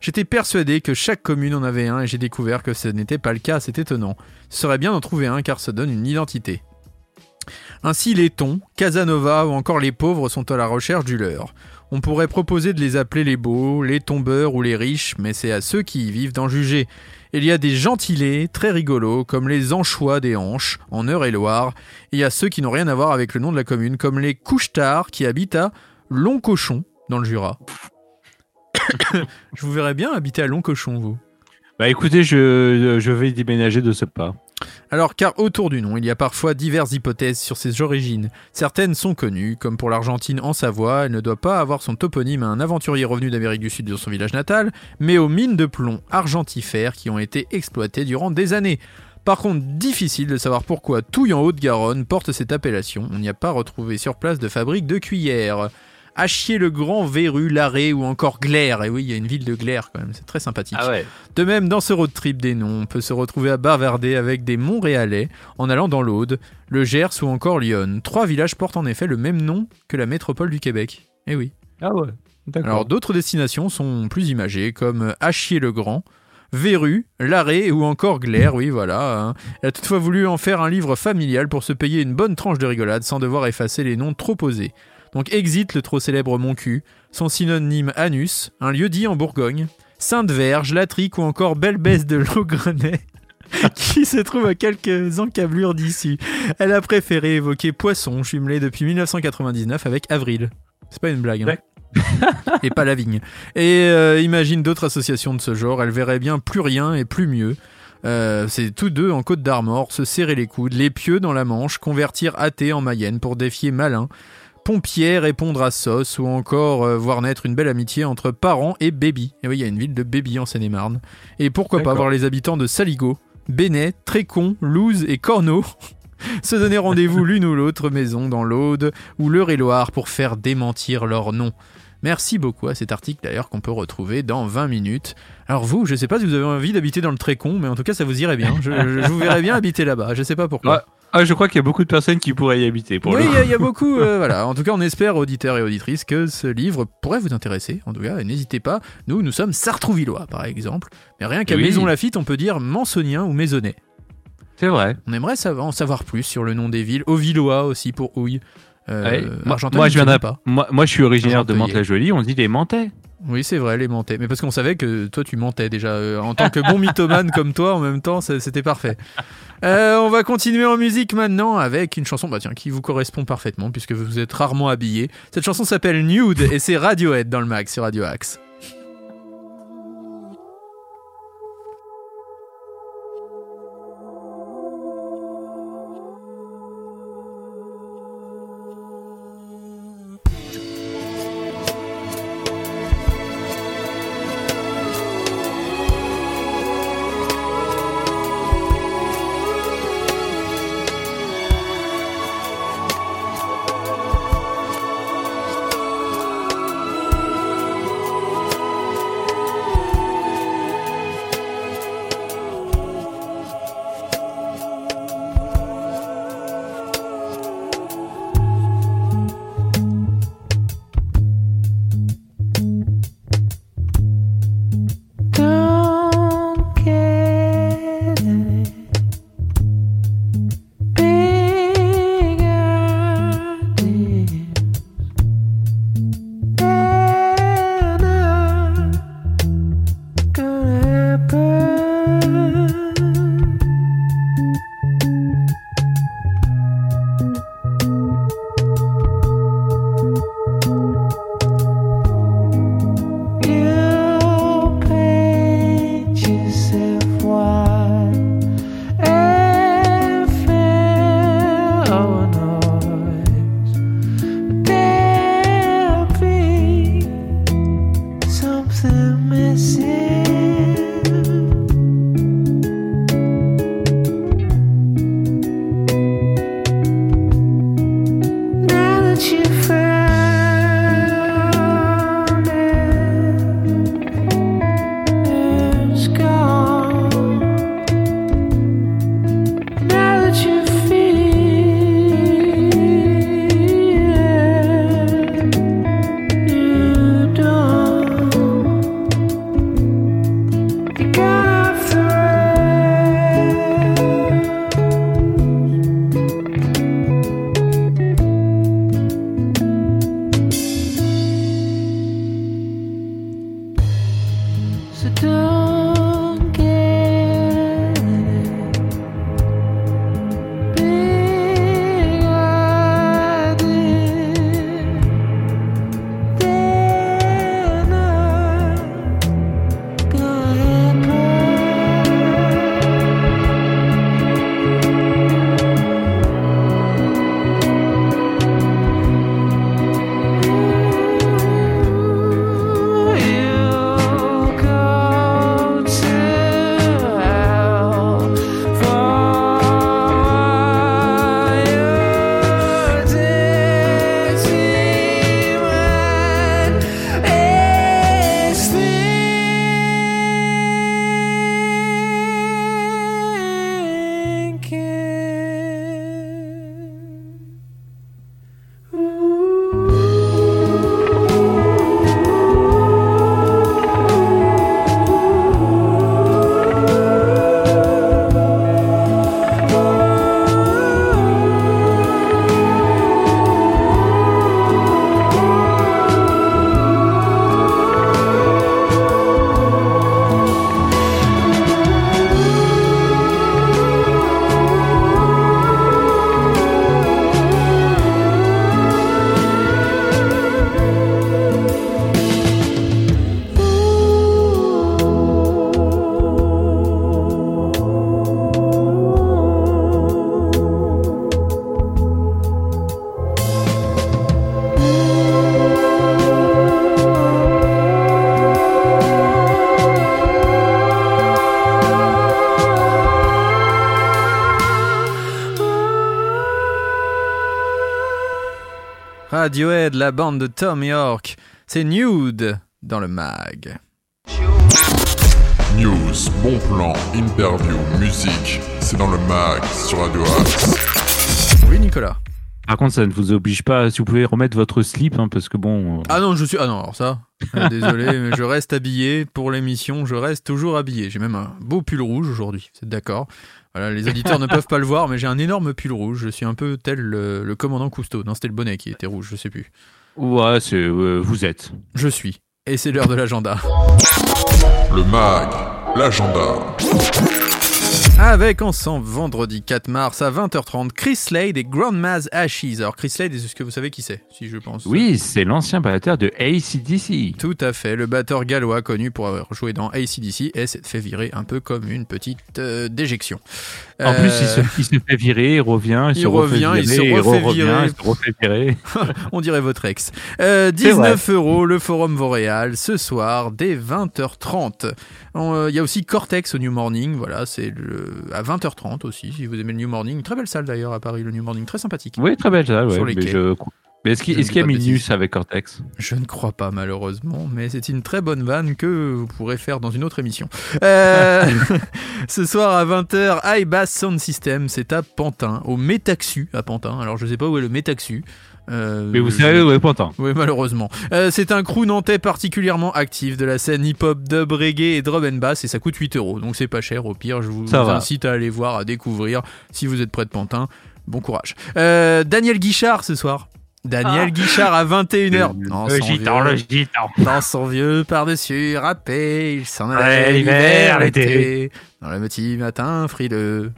J'étais persuadé que chaque commune en avait un et j'ai découvert que ce n'était pas le cas, c'est étonnant. Ce serait bien d'en trouver un car ça donne une identité. Ainsi les tons, Casanova ou encore les pauvres sont à la recherche du leur. On pourrait proposer de les appeler les beaux, les tombeurs ou les riches, mais c'est à ceux qui y vivent d'en juger. Il y a des gentilés très rigolos, comme les anchois des Hanches, en Eure-et-Loire, et il y a ceux qui n'ont rien à voir avec le nom de la commune, comme les couchetards qui habitent à Longcochon, dans le Jura. Je vous verrais bien habiter à Longcochon, vous. Bah écoutez, je, je vais déménager de ce pas. Alors, car autour du nom, il y a parfois diverses hypothèses sur ses origines. Certaines sont connues, comme pour l'Argentine en Savoie, elle ne doit pas avoir son toponyme à un aventurier revenu d'Amérique du Sud dans son village natal, mais aux mines de plomb argentifères qui ont été exploitées durant des années. Par contre, difficile de savoir pourquoi Touille en Haute-Garonne porte cette appellation. On n'y a pas retrouvé sur place de fabrique de cuillères. Achier le Grand Verru, Larré ou encore Glaire. Et oui, il y a une ville de Glaire quand même, c'est très sympathique. ouais. De même, dans ce road trip des noms, on peut se retrouver à Bavarder avec des Montréalais en allant dans l'Aude, le Gers ou encore Lyon. Trois villages portent en effet le même nom que la métropole du Québec. Eh oui. Ah ouais. D'accord. Alors d'autres destinations sont plus imagées comme Achier-le-Grand, Verru, Larré ou encore Glaire, oui voilà. hein. Elle a toutefois voulu en faire un livre familial pour se payer une bonne tranche de rigolade sans devoir effacer les noms trop posés. Donc exit le trop célèbre Moncu, son synonyme Anus, un lieu dit en Bourgogne, Sainte-Verge, Latrique ou encore Belle-Besse de Laugrenay, qui se trouve à quelques encablures d'ici. Elle a préféré évoquer Poisson, jumelé depuis 1999 avec Avril. C'est pas une blague. Hein. et pas la vigne. Et euh, imagine d'autres associations de ce genre, elles verraient bien plus rien et plus mieux. Euh, c'est tous deux en Côte d'Armor, se serrer les coudes, les pieux dans la Manche, convertir athée en Mayenne pour défier Malin, Pompier répondre à Sauce ou encore euh, voir naître une belle amitié entre parents et Baby. Et oui, il y a une ville de Baby en Seine-et-Marne. Et pourquoi pas voir les habitants de Saligo, Bénet, Trécon, Louz et Corneau se donner rendez-vous l'une ou l'autre maison dans l'Aude ou l'Eure-et-Loire pour faire démentir leur nom. Merci beaucoup à cet article d'ailleurs qu'on peut retrouver dans 20 minutes. Alors vous, je sais pas si vous avez envie d'habiter dans le Trécon, mais en tout cas ça vous irait bien. Je, je- je vous verrais bien habiter là-bas. Je sais pas pourquoi. Ouais. Ah, je crois qu'il y a beaucoup de personnes qui pourraient y habiter. Pour oui, il y, y a beaucoup. euh, voilà. En tout cas, on espère, auditeurs et auditrices, que ce livre pourrait vous intéresser. En tout cas, n'hésitez pas. Nous, nous sommes Sartrouvillois, par exemple. Mais rien qu'à Oui. Maison Lafitte, on peut dire Mansonien ou Maisonnais. C'est vrai. On aimerait savoir- en savoir plus sur le nom des villes. Auvillois aussi pour Houille. Euh, Ouais. Moi, moi, je viens pas. moi, moi, je suis originaire de. Mantes-la-Jolie. On dit les Mantais. Oui, c'est vrai, les mentais. Mais parce qu'on savait que toi, tu mentais déjà. Euh, en tant que bon mythomane comme toi, en même temps, c'était parfait. Euh, on va continuer en musique maintenant avec une chanson bah tiens, qui vous correspond parfaitement puisque vous êtes rarement habillé. Cette chanson s'appelle Nude et c'est Radiohead dans le mag sur Radio Axe. Radiohead, la bande de Tom York. C'est Nude dans le mag. News, bon plan, interview, musique, c'est dans le mag sur Radio Axe. Oui, Nicolas. Par contre, ça ne vous oblige pas, si vous pouvez remettre votre slip, hein, parce que bon... euh, Ah non, je suis. Ah non, alors ça. euh, Désolé, mais je reste habillé pour l'émission. Je reste toujours habillé. J'ai même un beau pull rouge aujourd'hui. C'est d'accord? Voilà, les auditeurs ne peuvent pas le voir, mais j'ai un énorme pull rouge. Je suis un peu tel le, le commandant Cousteau. Non, c'était le bonnet qui était rouge. Je sais plus. Ouais, c'est, euh, vous êtes. Je suis. Et c'est l'heure de l'agenda. Le mag, l'agenda. Avec ensemble vendredi 4 mars à 20h30, Chris Slade et Grandma's Ashes. Alors Chris Slade, est-ce que vous savez qui c'est Si je pense? Oui, c'est l'ancien batteur de ACDC. Tout à fait, le batteur gallois connu pour avoir joué dans ACDC et s'est fait virer un peu comme une petite euh, déjection. En plus, il se, Euh, il se fait virer, il revient, il, il se refait revient, il se refait virer. il se refait virer. on dirait votre ex. Euh, C'est vrai. 19 euros, le Forum Vauréal, ce soir, dès 20h30. Euh, Il y a aussi Cortex au New Morning, voilà, c'est le- à 20h30 aussi, si vous aimez le New Morning. Très belle salle d'ailleurs à Paris, le New Morning, très sympathique. Oui, très belle salle, ouais. Mais je- mais est-ce qu'il ne est-ce qu'il y a Minus avec Cortex? Je ne crois pas malheureusement, mais c'est une très bonne vanne que vous pourrez faire dans une autre émission. Euh, ce soir à 20h, High Bass Sound System, c'est à Pantin, au Métaxu à Pantin. Alors je sais pas où est le Métaxu. Euh, Mais vous savez, ouais, Pantin. Oui, malheureusement. Euh, c'est un crew nantais particulièrement actif de la scène hip-hop, dub, reggae et drum and bass et ça coûte 8 euros. Donc c'est pas cher. Au pire, je vous incite à aller voir, à découvrir. Si vous êtes près de Pantin, bon courage. Euh, Daniel Guichard ce soir. Daniel Guichard à 21h. Dans Ah. le gitan, le gitan. dans son vieux par-dessus râpé, il s'en Ouais, allait l'hiver, l'été. Dans le petit matin frileux.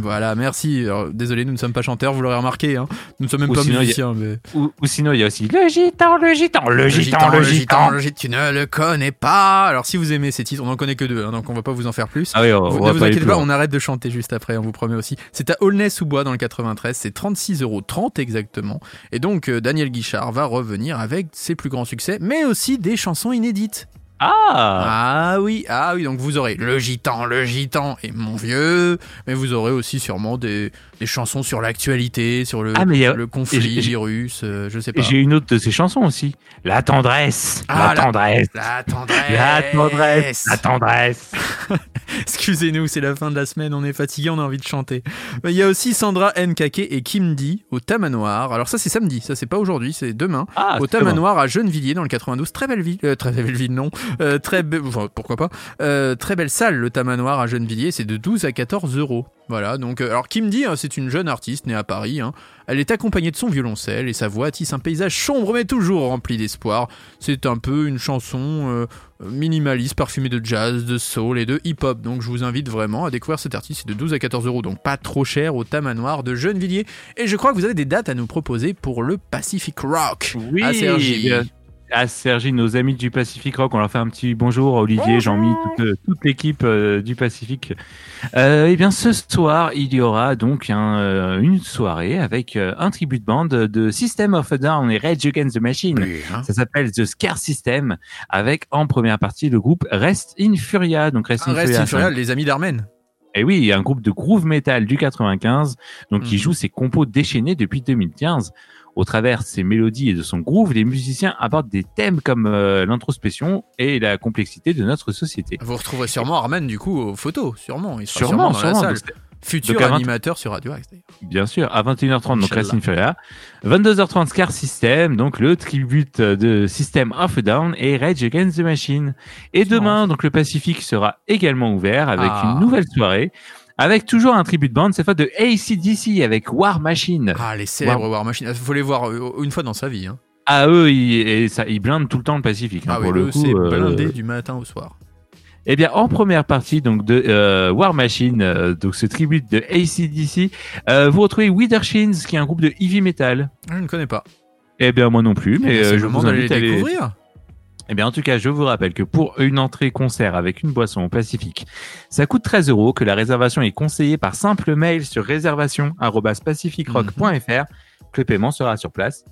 Voilà, merci. Alors, désolé, nous ne sommes pas chanteurs, vous l'aurez remarqué. Hein. Nous ne sommes même Ou pas a- musiciens. Mais... Ou, ou sinon, il y a aussi le gitan, le gitan, le gitan, le gitan. le gitan, tu ne le connais pas. Alors, si vous aimez ces titres, on n'en connaît que deux, hein, donc on va pas vous en faire plus. Ah oui, on, Vous- on ne vous inquiétez pas, on arrête de chanter juste après, on vous promet aussi. C'est à Aulnay-sous-Bois dans le 93, c'est 36,30€ exactement. Et donc, euh, Daniel Guichard va revenir avec ses plus grands succès, mais aussi des chansons inédites. Ah Ah oui, ah oui, donc vous aurez le gitan, le gitan et mon vieux, mais vous aurez aussi sûrement des, des chansons sur l'actualité, sur le, Ah, mais a- le conflit russe, euh, je sais pas. J'ai une autre de ses chansons aussi. La tendresse, Ah, la la- tendresse, La tendresse. la tendresse, la tendresse. Excusez-nous, c'est la fin de la semaine, on est fatigué, on a envie de chanter. Il y a aussi Sandra Nkake et Kim Di au Tamanoir. Alors ça c'est samedi, ça c'est pas aujourd'hui, c'est demain. Ah, au. Tamanoir à Gennevilliers dans le 92, très belle ville, euh, très belle ville non, Euh, très be- enfin, pourquoi pas, Euh, très belle salle le Tamanoir à Gennevilliers, c'est de 12 à 14 euros. Voilà, donc euh, alors Kim Di, hein, c'est une jeune artiste née à Paris. hein. Elle est accompagnée de son violoncelle et sa voix tisse un paysage sombre mais toujours rempli d'espoir. C'est un peu une chanson euh, minimaliste, parfumée de jazz, de soul et de hip-hop. Donc je vous invite vraiment à découvrir cet artiste. C'est de 12 à 14 euros, donc pas trop cher au Tamanoir de Gennevilliers. Et je crois que vous avez des dates à nous proposer pour le Pacific Rock. Oui, à Cergy. bien. À Sergi, nos amis du Pacific Rock, on leur fait un petit bonjour à Olivier, Jean-Mi, toute, euh, toute l'équipe euh, du Pacifique. Euh, et bien, ce soir, il y aura donc un, euh, une soirée avec un tribut de bande de System of a Down et Rage Against the Machine. Oui, hein. Ça s'appelle The Scare System, avec en première partie le groupe Rest in Furia. Donc Rest Un in reste Furia, les amis d'Armen. et oui, un groupe de groove metal du 95, donc qui Mhm. joue ses compos déchaînés depuis 2015. Au travers de ses mélodies et de son groove, les musiciens abordent des thèmes comme euh, l'introspection et la complexité de notre société. Vous retrouverez sûrement Armen du coup aux photos, sûrement. Il sera Sûrement, sûrement, dans sûrement. la salle. Futur donc à 20 animateur sur Radio Axe. bien sûr, à 21h30, donc in Furia. 22h30, Scar System, donc le tribute de System of a Down et Rage Against the Machine. Et demain, donc le Pacifique sera également ouvert avec Ah. une nouvelle soirée. Avec toujours un tribut de bande, cette fois de ACDC avec War Machine. Ah, les célèbres War Machine. Il faut les voir euh, une fois dans sa vie. Hein. Ah eux, ils, et ça, ils blindent tout le temps le Pacifique. hein, Ah oui, pour le eux, coup, c'est euh, blindé du matin au soir. Eh bien, en première partie donc de euh, War Machine, euh, donc ce tribute de ACDC, euh, vous retrouvez Withershins, qui est un groupe de heavy metal. Je ne connais pas. Eh bien, moi non plus, mais euh, le je vous invite à les découvrir. Eh bien, en tout cas, je vous rappelle que pour une entrée concert avec une boisson au Pacifique, ça coûte 13 euros, que la réservation est conseillée par simple mail sur réservation@pacificrock.fr, que le paiement sera sur place.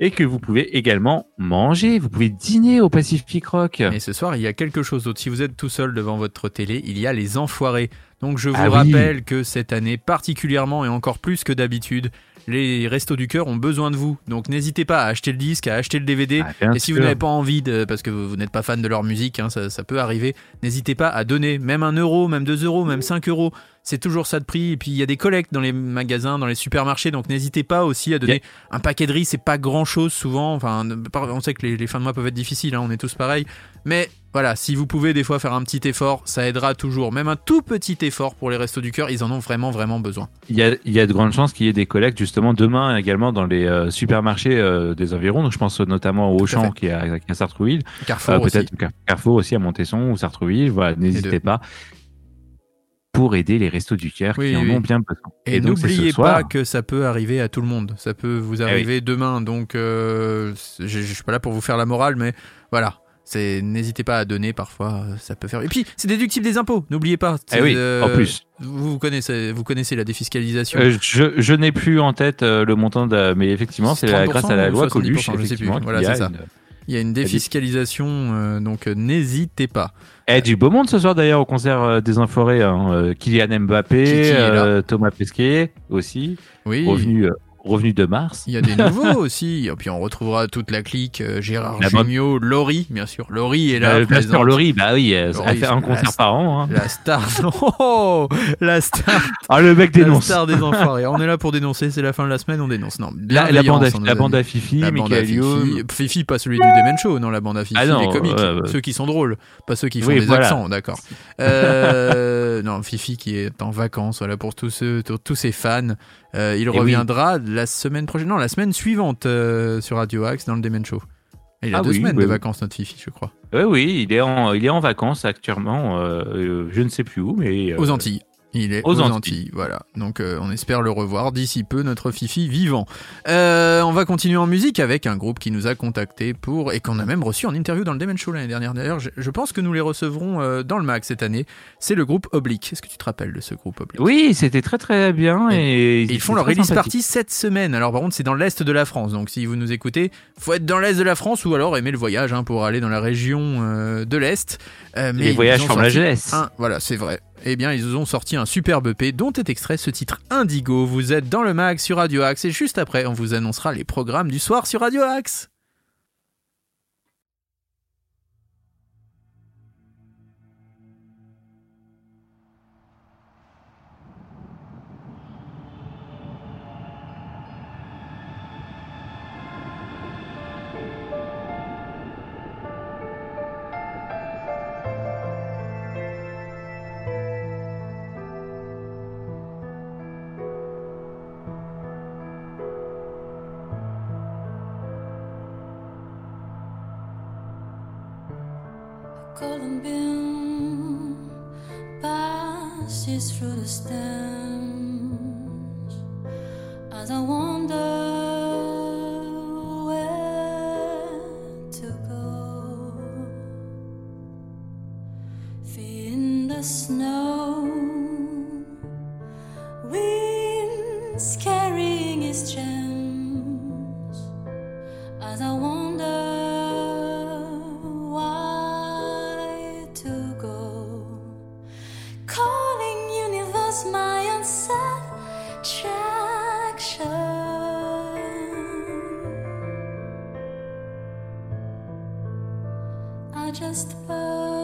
Et que vous pouvez également manger, vous pouvez dîner au Pacific Rock. Et ce soir, il y a quelque chose d'autre. Si vous êtes tout seul devant votre télé, il y a les enfoirés. Donc je vous Ah oui. rappelle que cette année, particulièrement et encore plus que d'habitude, les restos du cœur ont besoin de vous. Donc n'hésitez pas à acheter le disque, à acheter le DVD. Ah, Et si vous n'avez pas envie, de, parce que vous, vous n'êtes pas fan de leur musique, hein, ça, ça peut arriver, n'hésitez pas à donner même un euro, même deux euros, même 5 euros. C'est toujours ça de prix. Et puis il y a des collectes dans les magasins, dans les supermarchés. Donc n'hésitez pas aussi à donner un paquet de riz. C'est pas grand chose souvent. Enfin, on sait que les, les fins de mois peuvent être difficiles. hein, on est tous pareils. Mais voilà, si vous pouvez des fois faire un petit effort, ça aidera toujours. Même un tout petit effort pour les restos du cœur, ils en ont vraiment, vraiment besoin. Il y a, il y a de grandes chances qu'il y ait des collectes justement demain également dans les euh, supermarchés euh, des environs. Donc je pense notamment au Auchan qui est à, à Sartrouville, Carrefour Euh, aussi. peut-être Car- Carrefour aussi à Montesson ou Sartrouville. Voilà, n'hésitez pas pour aider les restos du cœur Oui, qui en ont bien besoin. Et, n'oubliez soir. pas que ça peut arriver à tout le monde. Ça peut vous Eh oui. arriver demain. Donc, euh, je, je suis pas là pour vous faire la morale, mais voilà. C'est n'hésitez pas à donner parfois, euh, ça peut faire. Et puis c'est déductible des impôts. N'oubliez pas. Eh oui, en plus. Vous, vous connaissez, vous connaissez la défiscalisation. Euh, je je n'ai plus en tête euh, le montant, de, mais effectivement, c'est la- 30% grâce à la loi 70%, Coluche, je sais plus. Voilà, c'est ça. une- Il y a une défiscalisation, euh, donc euh, n'hésitez pas. Eh, du beau monde ce soir d'ailleurs au concert euh, des Enfoirés. Hein. Euh, Kylian Mbappé, euh, Thomas Pesquet aussi, Oui. revenu, revenu de Mars. Il y a des nouveaux aussi. Et puis on retrouvera toute la clique. euh, Gérard La Jugnot, Laurie, bien sûr. Laurie est là. Euh, Bien sûr. Laurie, bah oui, euh, elle fait un concert la- par an. Hein. La star. Oh, la star. Ah, le mec La dénonce. star des enfoirés. On est là pour dénoncer, c'est la fin de la semaine, on dénonce. Non, La, la bande à, la bande à Fifi, La bande à. Fifi. Fifi, pas celui du Demen Show, non, la bande à Fifi, Ah non, les comiques, euh, ceux qui sont drôles, pas ceux qui font Oui, des voilà. accents, d'accord. Euh, non, Fifi qui est en vacances, voilà, pour tous ceux, pour tous ses fans. Euh, il reviendra la semaine prochaine, non, la semaine suivante euh, sur Radio Axe dans le Demen Show. Et il a Ah deux oui, semaines oui, de vacances, notre Fifi, je crois. Oui, oui, il est en, il est en vacances actuellement. euh, je ne sais plus où, mais Aux Antilles. Il est aux aux, Antilles. Antilles. voilà. Donc euh, on espère le revoir d'ici peu, notre Fifi vivant. Euh, on va continuer en musique avec un groupe qui nous a contacté pour et qu'on a même reçu en interview dans le Demen Show l'année dernière. D'ailleurs, je, je pense que nous les recevrons euh, dans le mag cette année. C'est le groupe Oblique. Est-ce que tu te rappelles de ce groupe Oblique? Oui, c'était très très bien et, Et ils font leur release party cette semaine. Alors par contre, c'est dans l'est de la France. Donc si vous nous écoutez, faut être dans l'est de la France ou alors aimer le voyage hein, pour aller dans la région de l'est. Mais Les voyages forment la jeunesse. un- voilà, c'est vrai. Eh bien, ils ont sorti un superbe EP dont est extrait ce titre Indigo. Vous êtes dans le mag sur Radio Axe et juste après, on vous annoncera les programmes du soir sur Radio Axe. Passes through the stems as I wonder just bow,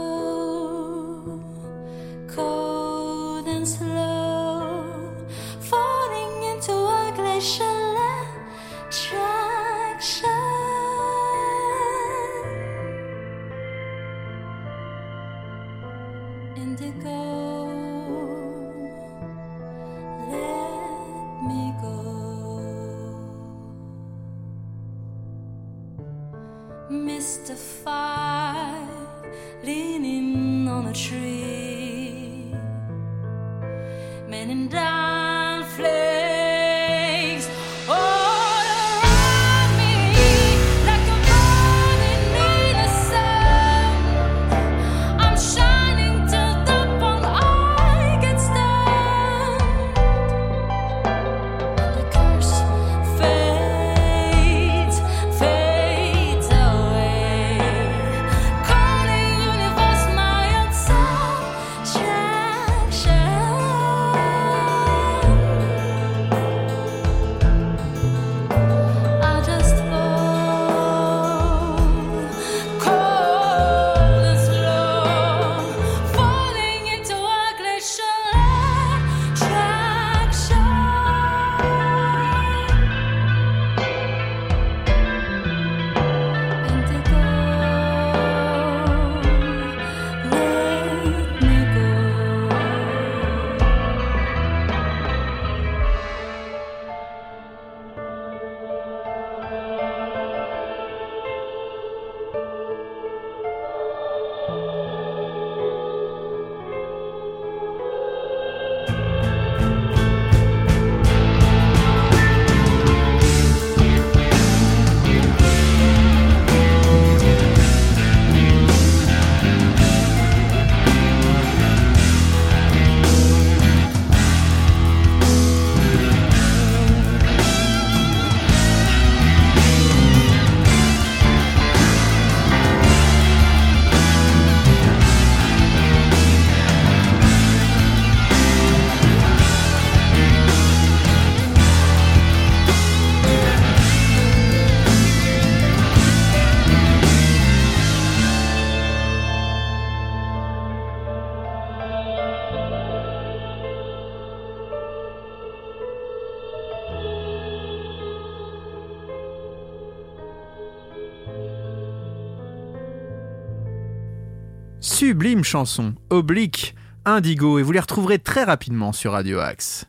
chanson, Oblique, Indigo, et vous les retrouverez très rapidement sur Radio Axe.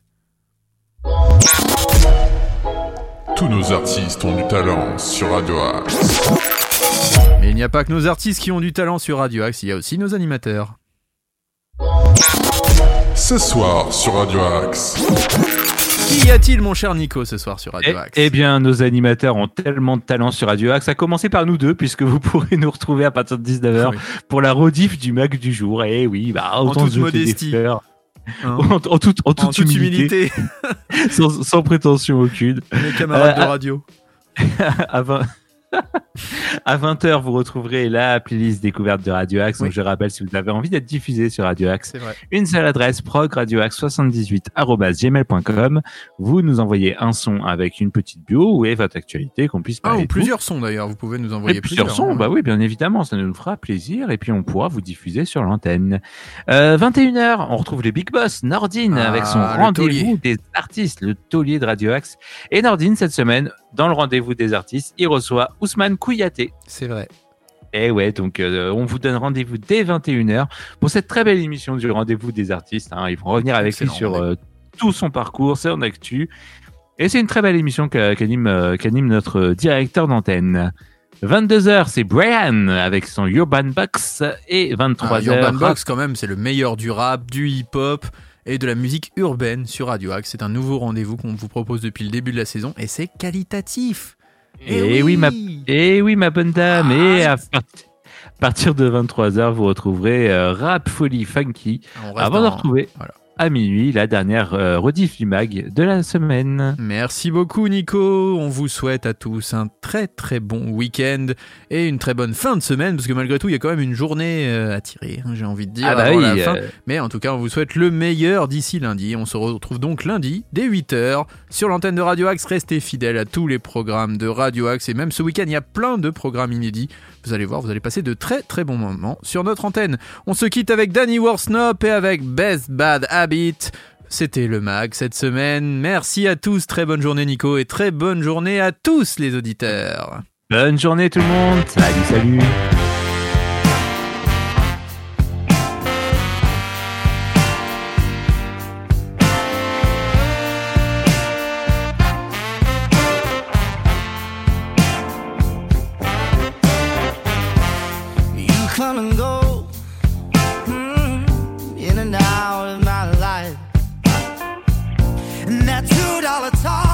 Tous nos artistes ont du talent sur Radio Axe. Mais il n'y a pas que nos artistes qui ont du talent sur Radio Axe, il y a aussi nos animateurs. Ce soir sur Radio Axe. Qui y a-t-il, mon cher Nico, ce soir sur Radio Eh, Axe? eh bien, nos animateurs ont tellement de talent sur Radio Axe, à commencer par nous deux, puisque vous pourrez nous retrouver à partir de 19h Oui. pour la rediff du Mac du jour. Et oui, bah, autant toute se jeter des modestie. Hein En, en toute, en toute en toute humilité, sans, sans prétention aucune. mes camarades Euh, de radio. à 20... à 20h, vous retrouverez la playlist découverte de Radio Axe. Donc, je rappelle, si vous avez envie d'être diffusé sur Radio Axe, une seule adresse, progradioaxe78.gmail.com. Vous nous envoyez un son avec une petite bio et votre actualité qu'on puisse Ah, parler ou de vous. plusieurs sons d'ailleurs, vous pouvez nous Et envoyer plusieurs plusieurs. sons, hein. bah oui, bien évidemment, ça nous fera plaisir et puis on pourra vous diffuser sur l'antenne. Euh, 21h, on retrouve les Big Boss, Nordine, Ah, avec son le rendez-vous des artistes, le taulier de Radio Axe. Et Nordine, cette semaine, dans le rendez-vous des artistes, il reçoit Ousmane Kouyaté. C'est vrai. Et ouais, donc euh, on vous donne rendez-vous dès 21h pour cette très belle émission du rendez-vous des artistes. hein. Ils vont revenir avec lui sur euh, tout son parcours, c'est en actu. Et c'est une très belle émission qu'anime euh, qu'anime notre directeur d'antenne. 22h, c'est Brian avec son Urban Box et 23h. Ah, Urban Box, quand même, c'est le meilleur du rap, du hip-hop et de la musique urbaine sur Radio Axe. C'est un nouveau rendez-vous qu'on vous propose depuis le début de la saison et c'est qualitatif. Et oui, ma Et oui, ma bonne dame. Et à Arrête. part- partir de 23h, vous retrouverez euh, Rap Folie Funky avant de retrouver voilà. À minuit la dernière euh, rediff du mag de la semaine. Merci beaucoup Nico, on vous souhaite à tous un très très bon week-end et une très bonne fin de semaine parce que malgré tout il y a quand même une journée euh, à tirer, hein, j'ai envie de dire, Ah bah avant oui, la fin. euh, Mais en tout cas on vous souhaite le meilleur d'ici lundi, on se retrouve donc lundi dès 8h sur l'antenne de Radio Axe, restez fidèles à tous les programmes de Radio Axe et même ce week-end il y a plein de programmes inédits, vous allez voir, vous allez passer de très très bons moments sur notre antenne. On se quitte avec Danny Worsnop et avec Best Bad Habit. C'était le mag cette semaine. Merci à tous, très bonne journée Nico et très bonne journée à tous les auditeurs. bonne journée tout le monde. Salut, salut. all the time.